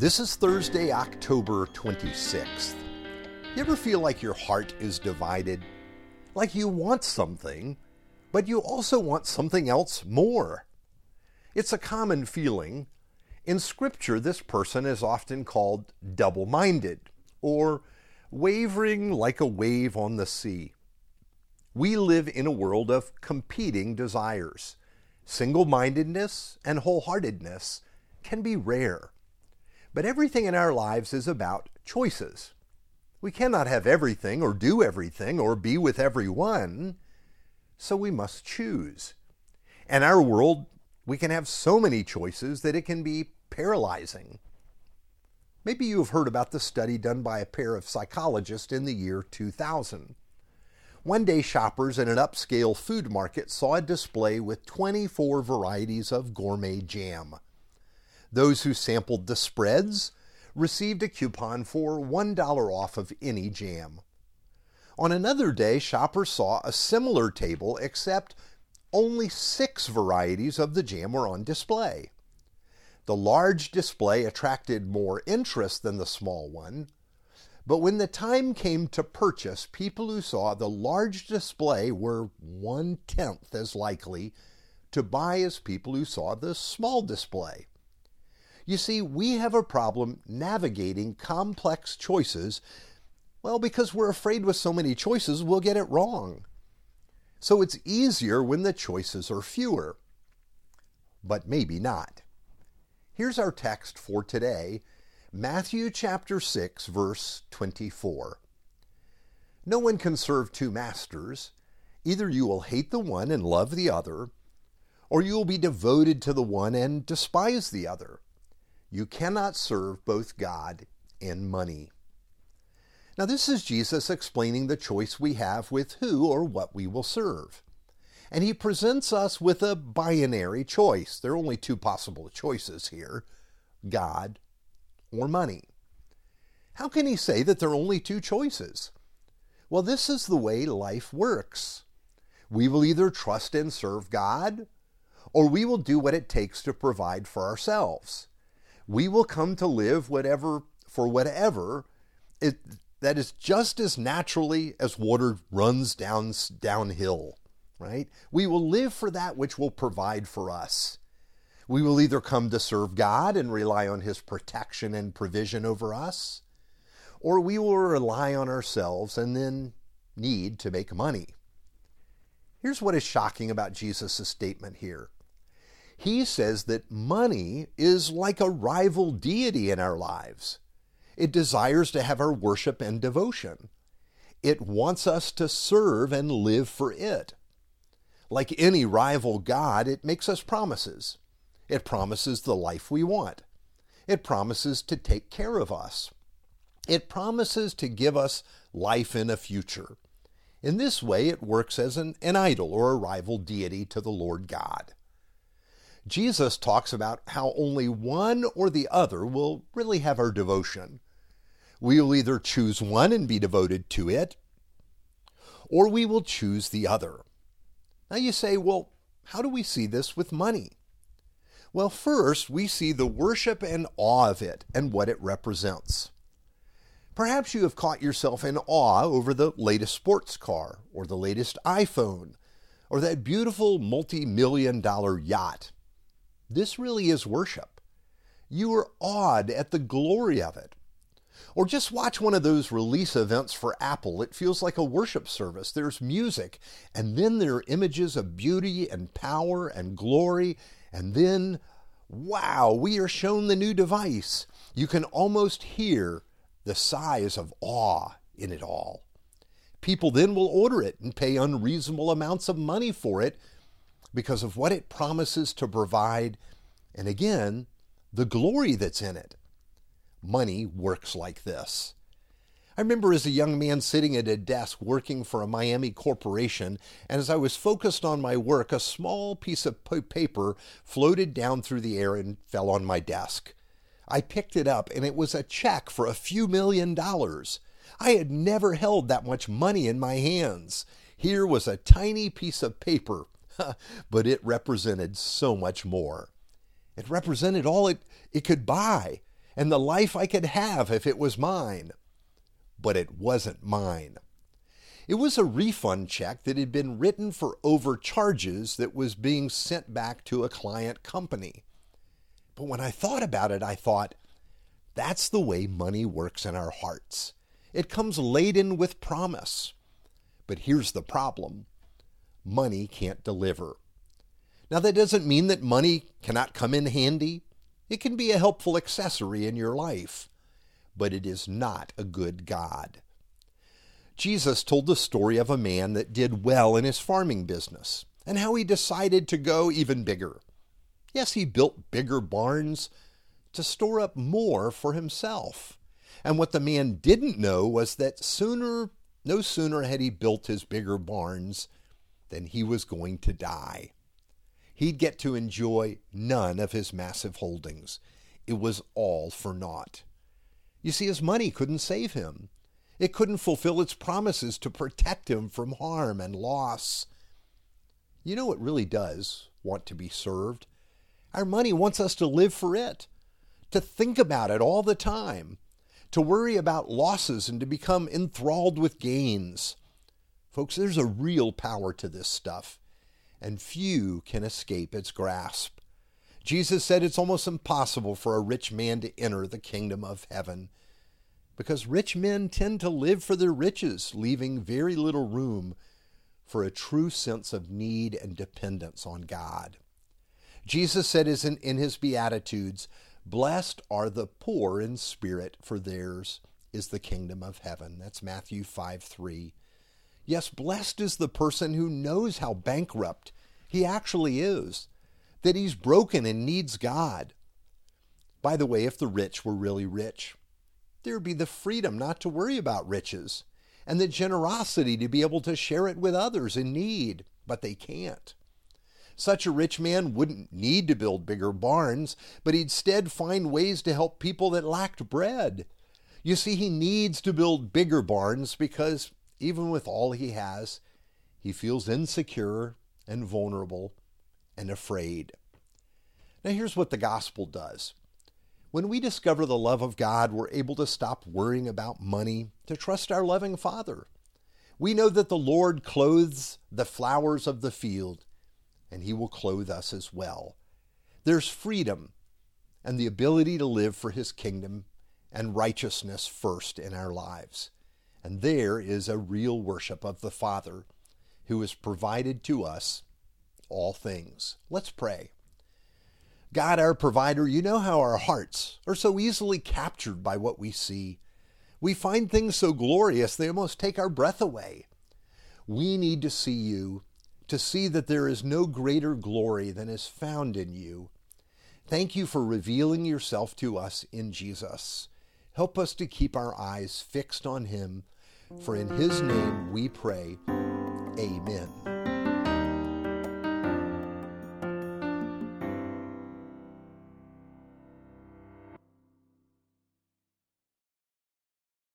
This is Thursday, October 26th. You ever feel like your heart is divided? Like you want something, but you also want something else more? It's a common feeling. In Scripture, this person is often called double minded or wavering like a wave on the sea. We live in a world of competing desires. Single mindedness and wholeheartedness can be rare. But everything in our lives is about choices. We cannot have everything or do everything or be with everyone, so we must choose. In our world, we can have so many choices that it can be paralyzing. Maybe you have heard about the study done by a pair of psychologists in the year 2000. One day, shoppers in an upscale food market saw a display with 24 varieties of gourmet jam. Those who sampled the spreads received a coupon for $1 off of any jam. On another day, shoppers saw a similar table, except only six varieties of the jam were on display. The large display attracted more interest than the small one, but when the time came to purchase, people who saw the large display were one tenth as likely to buy as people who saw the small display. You see, we have a problem navigating complex choices, well, because we're afraid with so many choices we'll get it wrong. So it's easier when the choices are fewer, but maybe not. Here's our text for today Matthew chapter 6, verse 24. No one can serve two masters. Either you will hate the one and love the other, or you will be devoted to the one and despise the other. You cannot serve both God and money. Now, this is Jesus explaining the choice we have with who or what we will serve. And he presents us with a binary choice. There are only two possible choices here God or money. How can he say that there are only two choices? Well, this is the way life works. We will either trust and serve God, or we will do what it takes to provide for ourselves we will come to live whatever for whatever it, that is just as naturally as water runs down downhill right? We will live for that which will provide for us. We will either come to serve god and rely on his protection and provision over us or we will rely on ourselves and then need to make money. Here's what is shocking about jesus' statement here he says that money is like a rival deity in our lives. It desires to have our worship and devotion. It wants us to serve and live for it. Like any rival God, it makes us promises. It promises the life we want. It promises to take care of us. It promises to give us life in a future. In this way, it works as an, an idol or a rival deity to the Lord God. Jesus talks about how only one or the other will really have our devotion. We will either choose one and be devoted to it, or we will choose the other. Now you say, well, how do we see this with money? Well, first, we see the worship and awe of it and what it represents. Perhaps you have caught yourself in awe over the latest sports car, or the latest iPhone, or that beautiful multi million dollar yacht. This really is worship. You are awed at the glory of it. Or just watch one of those release events for Apple. It feels like a worship service. There's music, and then there are images of beauty and power and glory, and then, wow, we are shown the new device. You can almost hear the sighs of awe in it all. People then will order it and pay unreasonable amounts of money for it because of what it promises to provide, and again, the glory that's in it. Money works like this. I remember as a young man sitting at a desk working for a Miami corporation, and as I was focused on my work, a small piece of paper floated down through the air and fell on my desk. I picked it up, and it was a check for a few million dollars. I had never held that much money in my hands. Here was a tiny piece of paper but it represented so much more. It represented all it, it could buy. and the life I could have if it was mine. But it wasn't mine. It was a refund check that had been written for overcharges that was being sent back to a client company. But when I thought about it, I thought, that's the way money works in our hearts. It comes laden with promise. But here's the problem money can't deliver. Now, that doesn't mean that money cannot come in handy. It can be a helpful accessory in your life, but it is not a good God. Jesus told the story of a man that did well in his farming business and how he decided to go even bigger. Yes, he built bigger barns to store up more for himself. And what the man didn't know was that sooner, no sooner had he built his bigger barns than he was going to die. He'd get to enjoy none of his massive holdings. It was all for naught. You see, his money couldn't save him. It couldn't fulfill its promises to protect him from harm and loss. You know, it really does want to be served. Our money wants us to live for it, to think about it all the time, to worry about losses and to become enthralled with gains. Folks, there's a real power to this stuff, and few can escape its grasp. Jesus said it's almost impossible for a rich man to enter the kingdom of heaven because rich men tend to live for their riches, leaving very little room for a true sense of need and dependence on God. Jesus said in, his Beatitudes, Blessed are the poor in spirit, for theirs is the kingdom of heaven. That's Matthew 5 3. Yes, blessed is the person who knows how bankrupt he actually is, that he's broken and needs God. By the way, if the rich were really rich, there would be the freedom not to worry about riches and the generosity to be able to share it with others in need, but they can't. Such a rich man wouldn't need to build bigger barns, but he'd instead find ways to help people that lacked bread. You see, he needs to build bigger barns because even with all he has, he feels insecure and vulnerable and afraid. Now, here's what the gospel does. When we discover the love of God, we're able to stop worrying about money to trust our loving Father. We know that the Lord clothes the flowers of the field and he will clothe us as well. There's freedom and the ability to live for his kingdom and righteousness first in our lives. And there is a real worship of the Father who has provided to us all things. Let's pray. God, our provider, you know how our hearts are so easily captured by what we see. We find things so glorious they almost take our breath away. We need to see you to see that there is no greater glory than is found in you. Thank you for revealing yourself to us in Jesus. Help us to keep our eyes fixed on him, for in his name we pray. Amen.